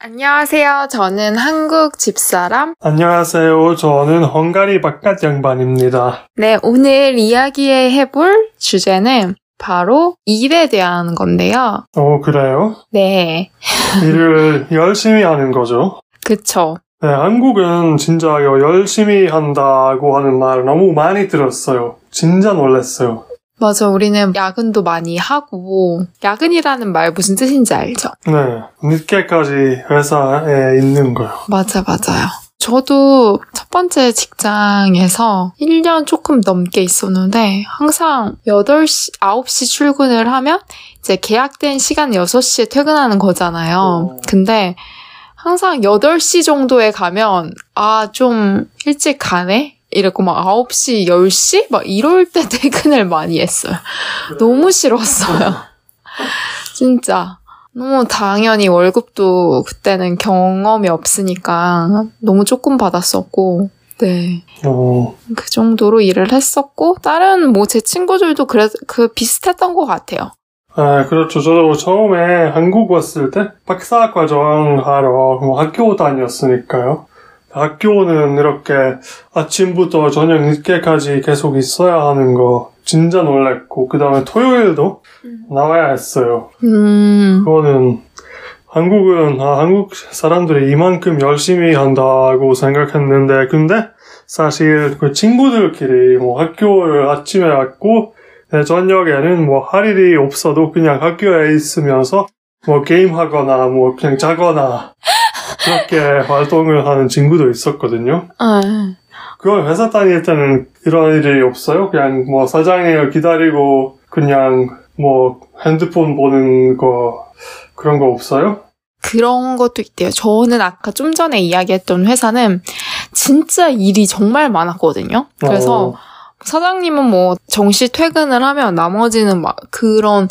안녕하세요. 저는 한국 집사람. 안녕하세요. 저는 헝가리 바깥 양반입니다. 네, 오늘 이야기해볼 주제는 바로 일에 대한 건데요. 어, 그래요? 네. 일을 열심히 하는 거죠. 그쵸. 네, 한국은 진짜 열심히 한다고 하는 말 너무 많이 들었어요. 진짜 놀랐어요. 맞아, 우리는 야근도 많이 하고, 야근이라는 말 무슨 뜻인지 알죠? 네, 늦게까지 회사에 있는 거요. 맞아, 맞아요. 저도 첫 번째 직장에서 1년 조금 넘게 있었는데, 항상 8시, 9시 출근을 하면, 이제 계약된 시간 6시에 퇴근하는 거잖아요. 어. 근데, 항상 8시 정도에 가면, 아, 좀 일찍 가네? 이랬고, 막 9시, 10시? 막 이럴 때 퇴근을 많이 했어요. 너무 싫었어요. 진짜. 너무 당연히 월급도 그때는 경험이 없으니까 너무 조금 받았었고, 네. 어, 그 정도로 일을 했었고, 다른 뭐 제 친구들도 그래, 그 비슷했던 것 같아요. 아, 그렇죠. 저도 처음에 한국 왔을 때 박사 과정 하러 뭐 학교 다녔으니까요. 학교는 이렇게 아침부터 저녁 늦게까지 계속 있어야 하는 거 진짜 놀랐고, 그 다음에 토요일도 나와야 했어요. 음, 그거는 한국은 아, 한국 사람들이 이만큼 열심히 한다고 생각했는데 근데 사실 그 친구들끼리 뭐 학교를 아침에 왔고 네, 저녁에는 뭐 할 일이 없어도 그냥 학교에 있으면서 뭐 게임하거나 뭐 그냥 자거나 그렇게 활동을 하는 친구도 있었거든요. 아, 그걸 회사 다닐 때는 이런 일이 없어요. 그냥 뭐 사장님을 기다리고 그냥 뭐 핸드폰 보는 거 그런 거 없어요? 그런 것도 있대요. 저는 아까 좀 전에 이야기했던 회사는 진짜 일이 정말 많았거든요. 그래서 어, 사장님은 뭐 정시 퇴근을 하면 나머지는 막 그런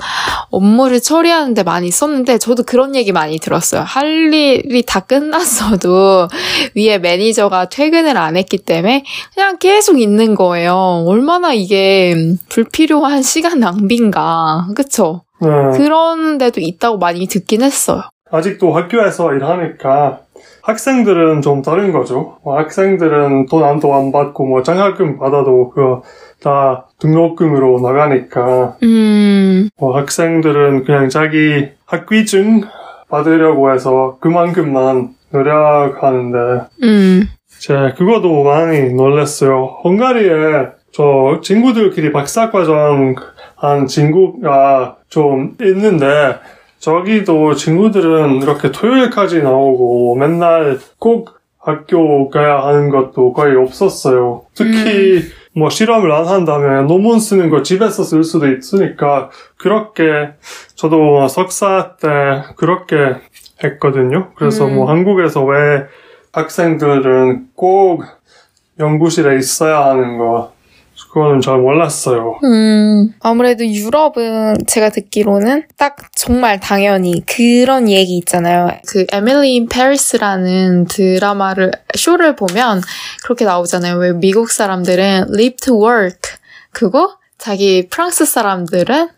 업무를 처리하는데 많이 썼는데 저도 그런 얘기 많이 들었어요. 할 일이 다 끝났어도 위에 매니저가 퇴근을 안 했기 때문에 그냥 계속 있는 거예요. 얼마나 이게 불필요한 시간 낭비인가. 그쵸? 네. 그런 데도 있다고 많이 듣긴 했어요. 아직도 학교에서 일하니까 학생들은 좀 다른 거죠. 뭐 학생들은 돈 한도 안 받고 뭐 장학금 받아도 그거 다 등록금으로 나가니까 음, 뭐 학생들은 그냥 자기 학위증 받으려고 해서 그만큼만 노력하는데 음, 제 그거도 많이 놀랐어요. 헝가리에 저 친구들끼리 박사과정 한 친구가 좀 있는데 저기도 친구들은 이렇게 토요일까지 나오고 맨날 꼭 학교 가야 하는 것도 거의 없었어요. 특히 뭐 실험을 안 한다면 논문 쓰는 거 집에서 쓸 수도 있으니까 그렇게 저도 석사 때 그렇게 했거든요. 그래서 음. 뭐 한국에서 왜 학생들은 꼭 연구실에 있어야 하는 거 그거는 잘 몰랐어요. 음, 아무래도 유럽은 제가 듣기로는 딱 정말 당연히 그런 얘기 있잖아요. 그 에밀리 인 페리스라는 드라마를 쇼를 보면 그렇게 나오잖아요. 왜 미국 사람들은 live to work 그거 자기 프랑스 사람들은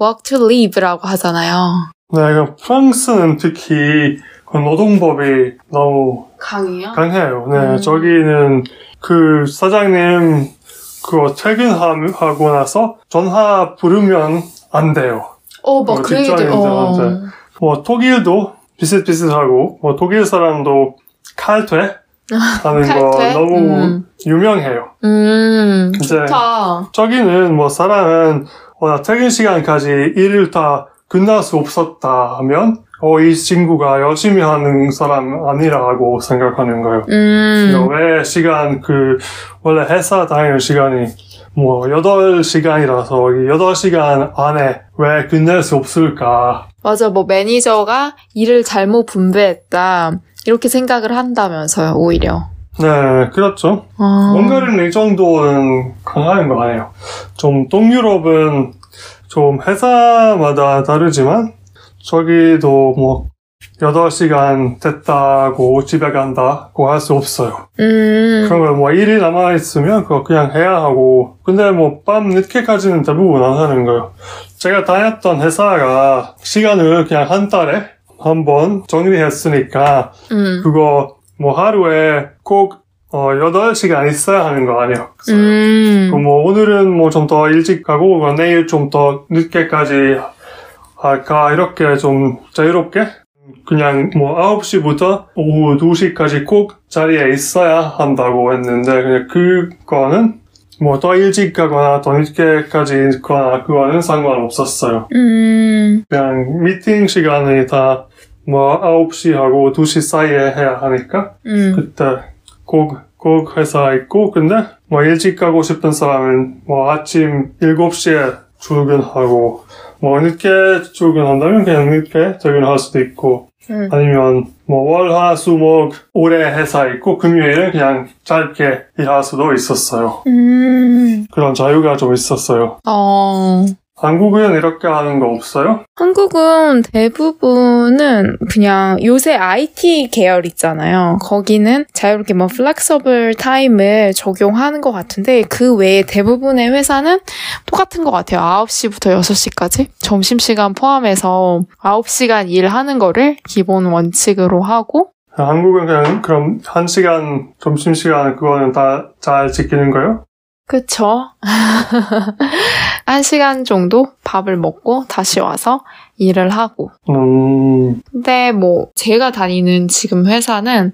work to live라고 하잖아요. 네, 그 프랑스는 특히 그 노동법이 너무 강해요? 강해요. 네, 음. 저기는 그 사장님 그거 퇴근하고 나서 전화 부르면 안 돼요. 어, 막 어, 그 얘기들, 어. 뭐 독일도 비슷비슷하고 뭐 독일 사람도 칼퇴 하는 거 칼퇴? 너무 음. 유명해요. 음, 이제 좋다. 저기는 뭐 사람은 어, 나 퇴근 시간까지 일을 다 끝날 수 없었다 하면 어, 이 친구가 열심히 하는 사람 아니라고 생각하는 거예요. 음, 왜 시간 그 원래 회사 다니는 시간이 뭐 8시간이라서 8시간 안에 왜 끝낼 수 없을까? 맞아, 뭐 매니저가 일을 잘못 분배했다. 이렇게 생각을 한다면서요, 오히려. 네, 그렇죠. 아, 헝가리는 이 정도는 강한 거 아니에요. 좀 동유럽은 좀 회사마다 다르지만 저기도 뭐 8시간 됐다고 집에 간다고 할 수 없어요. 음, 그런 걸뭐 일이 남아있으면 그거 그냥 해야 하고 근데 뭐 밤 늦게까지는 대부분 안 하는 거예요. 제가 다녔던 회사가 시간을 그냥 한 달에 한 번 정리했으니까 음. 그거 뭐 하루에 꼭 어, 8시간 있어야 하는 거 아니에요. 음. 그뭐 오늘은 뭐 좀 더 일찍 가고 뭐 내일 좀 더 늦게까지 할까 이렇게 좀 자유롭게 그냥 뭐 9시부터 오후 2시까지 꼭 자리에 있어야 한다고 했는데 그냥 그거는 뭐 더 일찍 가거나 더 늦게까지 있거나 그거는 상관없었어요. 음. 그냥 미팅 시간이 다 뭐 9시하고 2시 사이에 해야 하니까 음. 그때 꼭, 꼭 회사 있고, 근데 뭐 일찍 가고 싶은 사람은 뭐 아침 7시에 출근하고, 뭐 늦게 출근한다면 그냥 늦게 퇴근할 수도 있고, 음. 아니면 뭐 월, 화, 수, 목 오래 회사 있고, 금요일은 그냥 짧게 일할 수도 있었어요. 음. 그런 자유가 좀 있었어요. 어. 한국은 이렇게 하는 거 없어요? 한국은 대부분은 그냥 요새 IT 계열 있잖아요. 거기는 자유롭게 뭐 flexible time을 적용하는 것 같은데 그 외에 대부분의 회사는 똑같은 것 같아요. 9시부터 6시까지 점심시간 포함해서 9시간 일하는 거를 기본 원칙으로 하고 한국은 그냥 그럼 한 시간, 점심시간 그거는 다 잘 지키는 거예요? 그쵸. 한 시간 정도 밥을 먹고 다시 와서 일을 하고 음, 근데 뭐 제가 다니는 지금 회사는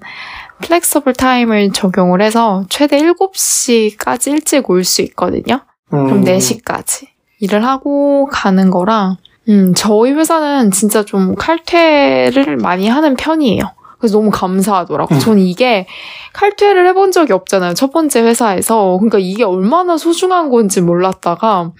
flexible time을 적용을 해서 최대 7시까지 일찍 올 수 있거든요. 음. 그럼 4시까지 일을 하고 가는 거랑 음, 저희 회사는 진짜 좀 칼퇴를 많이 하는 편이에요. 그래서 너무 감사하더라고. 전 이게 칼퇴를 해본 적이 없잖아요. 첫 번째 회사에서. 그러니까 이게 얼마나 소중한 건지 몰랐다가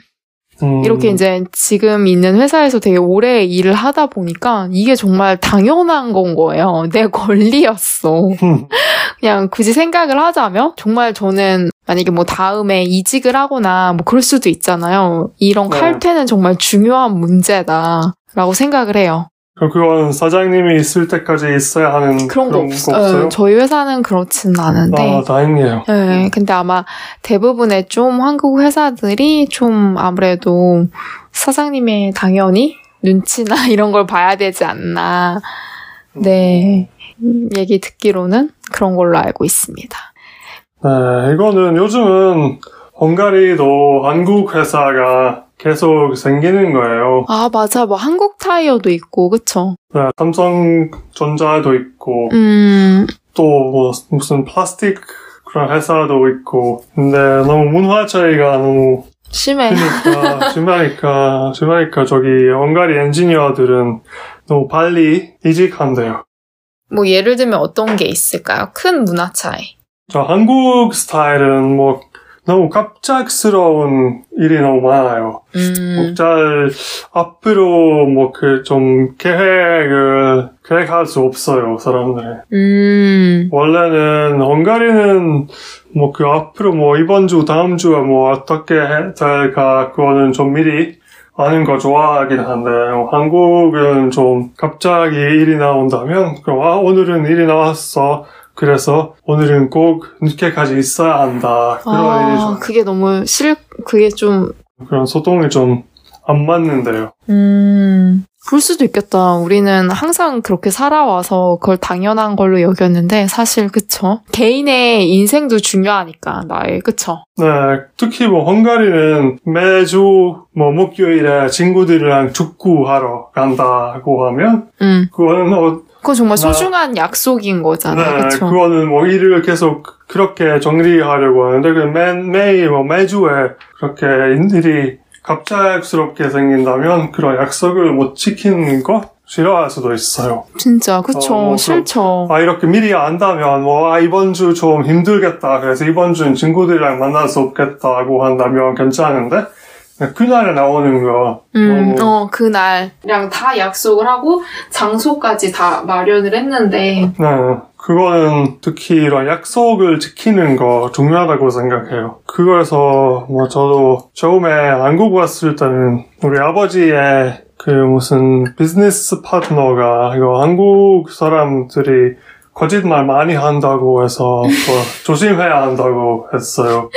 음. 이렇게 이제 지금 있는 회사에서 되게 오래 일을 하다 보니까 이게 정말 당연한 건 거예요. 내 권리였어. 음. 그냥 굳이 생각을 하자면 정말 저는 만약에 뭐 다음에 이직을 하거나 뭐 그럴 수도 있잖아요. 이런 네. 칼퇴는 정말 중요한 문제다 라고 생각을 해요. 그럼 그건 사장님이 있을 때까지 있어야 하는 그런 거 없 어요. 없어요? 저희 회사는 그렇진 않은데. 아, 다행이에요. 네, 근데 아마 대부분의 좀 한국 회사들이 좀 아무래도 사장님의 당연히 눈치나 이런 걸 봐야 되지 않나. 네. 음, 얘기 듣기로는 그런 걸로 알고 있습니다. 네, 이거는 요즘은 헝가리도 한국 회사가 계속 생기는 거예요. 아, 맞아. 뭐 한국 타이어도 있고, 그쵸? 네, 삼성전자도 있고, 음, 또뭐 무슨 플라스틱 그런 회사도 있고, 근데 너무 문화 차이가 너무 심해. 크니까, 심하니까, 심하니까 저기 헝가리 엔지니어들은 너무 빨리 이직한대요. 뭐 예를 들면 어떤 게 있을까요? 큰 문화 차이. 저 한국 스타일은 뭐 너무 갑작스러운 일이 너무 많아요. 음, 잘 앞으로 뭐 그 좀 계획을 계획할 수 없어요 사람들이. 음, 원래는 헝가리는 뭐 그 앞으로 뭐 이번 주 다음 주에 뭐 어떻게 해- 될까 그거는 좀 미리 아는 거 좋아하긴 한데 뭐 한국은 좀 갑자기 일이 나온다면 그럼 아 오늘은 일이 나왔어. 그래서 오늘은 꼭 늦게까지 있어야 한다. 그런 일이 아, 좀 그게 너무 싫, 그게 좀, 그런 소통이 좀 안 맞는데요. 음, 그럴 수도 있겠다. 우리는 항상 그렇게 살아와서 그걸 당연한 걸로 여겼는데, 사실, 그쵸? 개인의 인생도 중요하니까, 나의, 그쵸? 네, 특히 뭐 헝가리는 매주 뭐 목요일에 친구들이랑 축구하러 간다고 하면 음, 그거는 어, 그건 정말 나- 소중한 약속인 거잖아요, 네, 그쵸? 그거는 뭐 일을 계속 그렇게 정리하려고 하는데 그 매, 매일 뭐 매주에 그렇게 일이 갑작스럽게 생긴다면 그런 약속을 못 지키는 거 싫어할 수도 있어요. 진짜, 그쵸? 어, 뭐 싫죠. 아 이렇게 미리 안다면 뭐 아, 이번 주 좀 힘들겠다 그래서 이번 주는 친구들이랑 만날 수 없겠다고 한다면 괜찮은데 그날에 나오는 거 음, 너무 어, 그날이랑 다 약속을 하고 장소까지 다 마련을 했는데, 네, 그거는 특히 이런 약속을 지키는 거 중요하다고 생각해요. 그거에서 뭐 저도 처음에 한국 왔을 때는 우리 아버지의 그 무슨 비즈니스 파트너가 이거 한국 사람들이 거짓말 많이 한다고 해서 뭐 조심해야 한다고 했어요.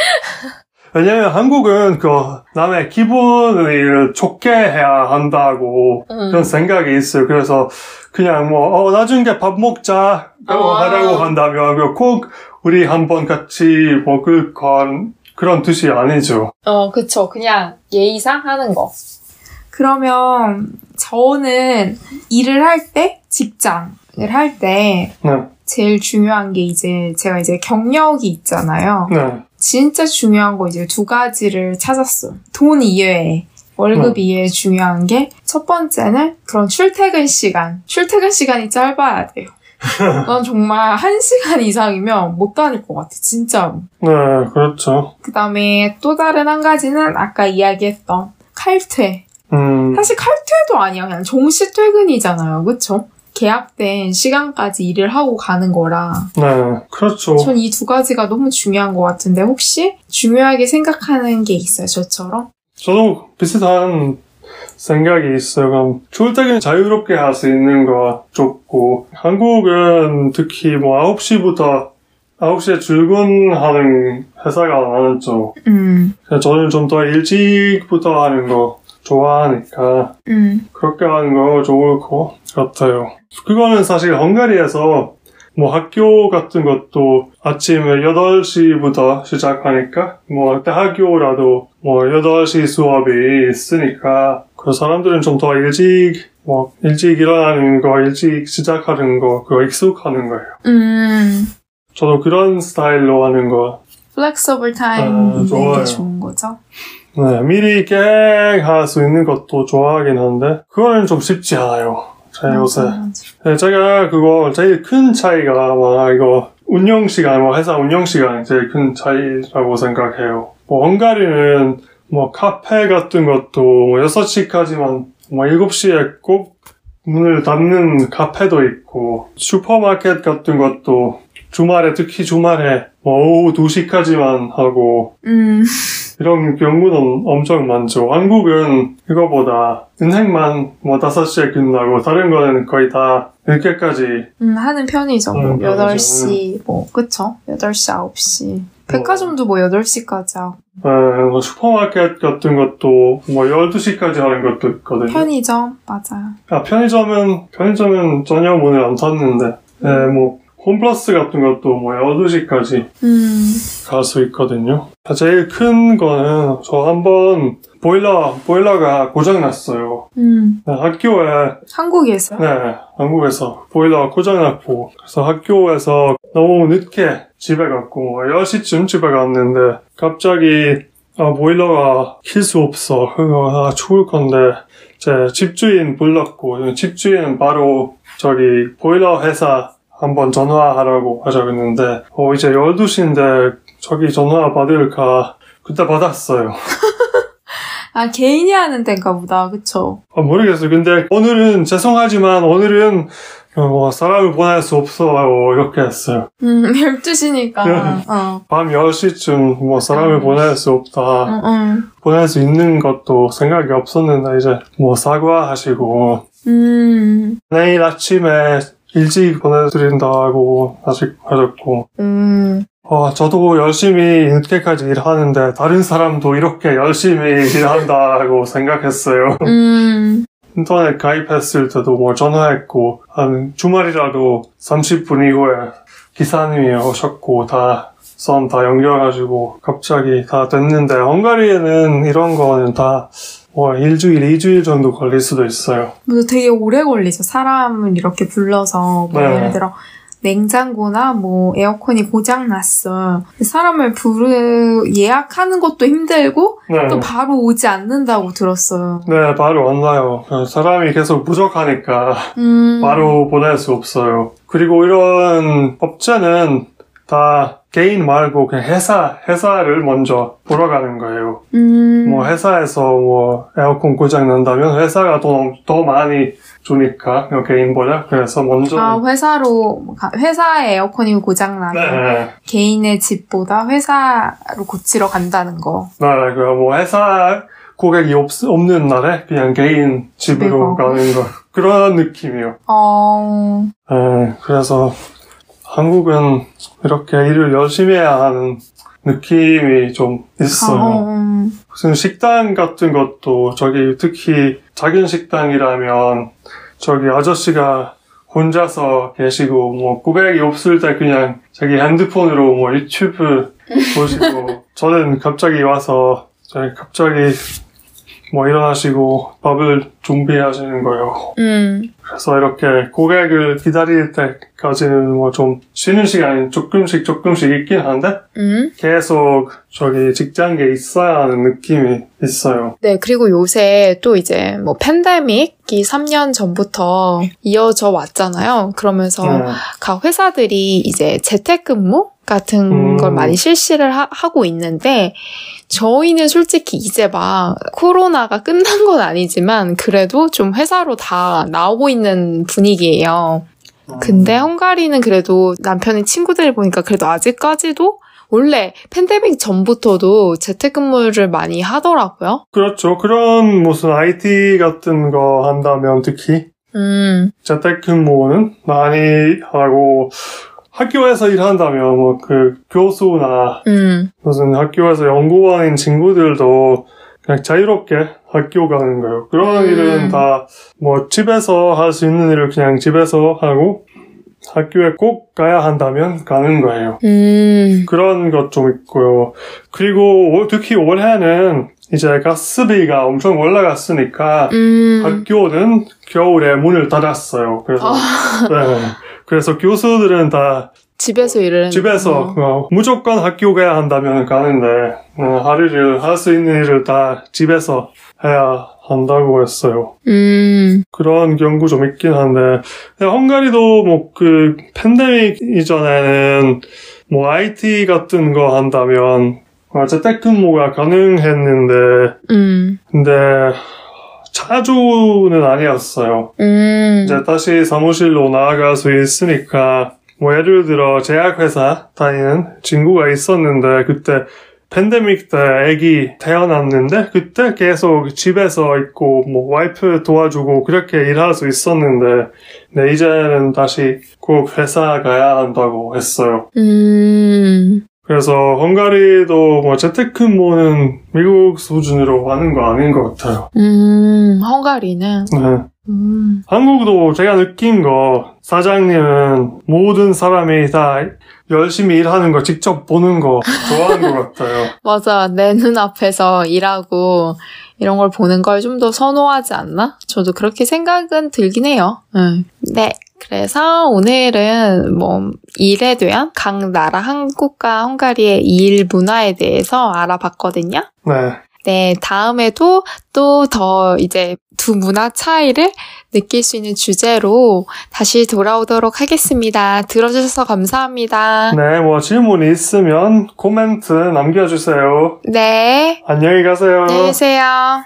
왜냐면 한국은 그 남의 기분을 좋게 해야 한다고 음. 그런 생각이 있어요. 그래서 그냥 뭐, 어, 나중에 밥 먹자. 라고 아. 하라고 한다면 그꼭 우리 한번 같이 먹을 건 그런 뜻이 아니죠. 어, 그쵸. 그냥 예의상 하는 거. 그러면 저는 일을 할 때, 직장을 할 때, 네. 제일 중요한 게 이제 제가 이제 경력이 있잖아요. 네. 진짜 중요한 거 이제 두 가지를 찾았어요. 돈 이외에. 월급 네. 이외에 중요한 게 첫 번째는 그런 출퇴근 시간. 출퇴근 시간이 짧아야 돼요. 난 정말 한 시간 이상이면 못 다닐 것 같아, 진짜로. 네, 그렇죠. 그 다음에 또 다른 한 가지는 아까 이야기했던 칼퇴. 음, 사실 칼퇴도 아니야. 그냥 정시 퇴근이잖아요. 그쵸? 계약된 시간까지 일을 하고 가는 거라. 네, 그렇죠. 전 이 두 가지가 너무 중요한 것 같은데 혹시 중요하게 생각하는 게 있어요, 저처럼? 저도 비슷한 생각이 있어요. 그럼 출퇴근 자유롭게 할 수 있는 거 좋고, 한국은 특히 뭐 9시부터 9시에 출근하는 회사가 많았죠. 음, 저는 좀 더 일찍부터 하는 거 좋아하니까 음, 그렇게 하는 거 좋을 것 같아요. 그거는 사실 헝가리에서 뭐 학교 같은 것도 아침에 8시부터 시작하니까 뭐 대학교라도 뭐 8시 수업이 있으니까 그 사람들은 좀 더 일찍 뭐 일찍 일어나는 거 일찍 시작하는 거 그거 익숙하는 거예요. 음. 저도 그런 스타일로 하는 거 flexible 아, time. 게 좋은 거죠? 네, 미리 계획할 수 있는 것도 좋아하긴 한데 그거는 좀 쉽지 않아요. 제 요새. 맞아, 맞아. 네, 제가 그거 제일 큰 차이가 막 이거 운영 시간, 뭐 회사 운영 시간이 제일 큰 차이라고 생각해요. 뭐 헝가리는 뭐 카페 같은 것도 뭐 6시까지만 뭐 7시에 꼭 문을 닫는 카페도 있고 슈퍼마켓 같은 것도 주말에 특히 주말에 뭐 오후 2시까지만 하고 음, 이런 경우는 엄청 많죠. 한국은 이거보다 은행만 뭐 5시에 끝나고 다른 거는 거의 다 늦게까지 음, 하는 편이죠. 뭐, 음, 편이죠. 8시, 뭐, 그쵸? 8시, 9시. 백화점도 뭐 8시까지 하고. 에, 뭐 슈퍼마켓 같은 것도 뭐 12시까지 하는 것도 있거든요. 편의점, 맞아요. 아, 편의점은, 편의점은 전혀 문을 안 닫는데, 에, 뭐, 홈플러스 같은 것도 뭐 12시까지 음, 갈수 있거든요. 아, 제일 큰 거는 저 한번 보일러, 보일러가 고장났어요. 음. 네, 학교에 한국에서? 네, 한국에서 보일러 고장났고, 그래서 학교에서 너무 늦게 집에 갔고, 10시쯤 집에 갔는데, 갑자기, 아, 보일러가 킬 수 없어. 그거, 아, 추울 건데, 제 집주인 불렀고, 집주인은 바로 저기 보일러 회사 한번 전화하라고 하자했는데, 어, 이제 12시인데, 저기 전화 받을까, 그때 받았어요. 아, 개인이 하는 데인가 보다. 그쵸? 아, 모르겠어요. 근데 오늘은 죄송하지만 오늘은 어, 뭐 사람을 보낼 수 없어 요. 이렇게 했어요. 음, 12시니까. 어. 밤 10시쯤 뭐 사람을 음. 보낼 수 없다. 응, 응. 보낼 수 있는 것도 생각이 없었는데 이제 뭐 사과하시고 음, 내일 아침에 일찍 보내드린다고 아직 하셨고 음. 어, 저도 열심히 늦게까지 일하는데 다른 사람도 이렇게 열심히 일한다고 생각했어요. 음, 인터넷 가입했을 때도 뭐 전화했고 한 주말이라도 30분 이후에 기사님이 오셨고 다 선 다 연결가지고 갑자기 다 됐는데 헝가리에는 이런 거는 다 뭐 일주일, 이주일 정도 걸릴 수도 있어요. 뭐 되게 오래 걸리죠. 사람을 이렇게 불러서, 뭐, 네. 예를 들어, 냉장고나 뭐, 에어컨이 고장 났어. 사람을 부르, 예약하는 것도 힘들고, 네. 또 바로 오지 않는다고 들었어요. 네, 바로 안 와요. 사람이 계속 부족하니까 음. 바로 보낼 수 없어요. 그리고 이런 업체는 다 개인 말고 그냥 회사, 회사를 먼저 보러 가는 거예요. 음. 뭐 회사에서 뭐 에어컨 고장 난다면 회사가 더, 더 많이 주니까 그 개인보다 그래서 먼저 아, 회사로, 가- 회사에 에어컨이 고장 나면 네, 개인의 집보다 회사로 고치러 간다는 거. 네, 그뭐 회사 고객이 없, 없는 날에 그냥 개인 집으로. 가는 거 그런 느낌이요. 어, 네, 그래서 한국은 이렇게 일을 열심히 해야 하는 느낌이 좀 있어요. 어, 무슨 식당 같은 것도 저기 특히 작은 식당이라면 저기 아저씨가 혼자서 계시고 뭐 고객이 없을 때 그냥 자기 핸드폰으로 뭐 유튜브 보시고 저는 갑자기 와서 저희 갑자기 뭐 일어나시고 밥을 준비하시는 거예요. 음. 그래서 이렇게 고객을 기다릴 때까지는 뭐 좀 쉬는 시간이 조금씩 조금씩 있긴 한데 음. 계속 저기 직장에 있어야 하는 느낌이 있어요. 네, 그리고 요새 또 이제 뭐 팬데믹이 3년 전부터 이어져 왔잖아요. 그러면서 네. 각 회사들이 이제 재택근무 같은 음. 걸 많이 실시를 하, 고 있는데 저희는 솔직히 이제 막 코로나가 끝난 건 아니지만 그래도 좀 회사로 다 나오고 있는 분위기예요. 근데 헝가리는 그래도 남편의 친구들 보니까 그래도 아직까지도 원래 팬데믹 전부터도 재택근무를 많이 하더라고요. 그렇죠. 그런 무슨 IT 같은 거 한다면 특히 음, 재택근무는 많이 하고 학교에서 일한다면 뭐 그 교수나 음, 무슨 학교에서 연구원인 친구들도 그냥 자유롭게 학교 가는 거예요. 그런 음. 일은 다 뭐 집에서 할 수 있는 일을 그냥 집에서 하고 학교에 꼭 가야 한다면 가는 거예요. 음, 그런 것 좀 있고요. 그리고 올- 특히 올해는 이제 가스비가 엄청 올라갔으니까 음. 학교는 겨울에 문을 닫았어요. 그래서 네. 그래서 교수들은 다 집에서 일을 집에서 어. 어, 무조건 학교 가야 한다면 가는데 어, 하루를 할 수 있는 일을 다 집에서 해야 한다고 했어요. 음, 그런 경우 좀 있긴 한데 근데 헝가리도 뭐 그 팬데믹 이전에는 뭐 IT 같은 거 한다면 어, 재택근무가 가능했는데 음, 근데 자주는 아니었어요. 음, 이제 다시 사무실로 나아갈 수 있으니까 뭐 예를 들어 제약회사 다니는 친구가 있었는데 그때 팬데믹 때 아기 태어났는데 그때 계속 집에서 있고 뭐 와이프 도와주고 그렇게 일할 수 있었는데 네, 이제는 다시 꼭 회사 가야 한다고 했어요. 음, 그래서 헝가리도 뭐 재택근무는 미국 수준으로 하는 거 아닌 것 같아요. 음, 헝가리는, 네. 음, 한국도 제가 느낀 거 사장님은 모든 사람이 다 열심히 일하는 거 직접 보는 거 좋아하는 것 같아요. 맞아. 내 눈앞에서 일하고 이런 걸 보는 걸 좀 더 선호하지 않나? 저도 그렇게 생각은 들긴 해요. 응. 네. 그래서 오늘은 뭐 일에 대한 각 나라 한국과 헝가리의 일 문화에 대해서 알아봤거든요. 네. 네, 다음에도 또 더 이제 두 문화 차이를 느낄 수 있는 주제로 다시 돌아오도록 하겠습니다. 들어주셔서 감사합니다. 네, 뭐 질문이 있으면 코멘트 남겨주세요. 네, 안녕히 가세요. 안녕히 계세요.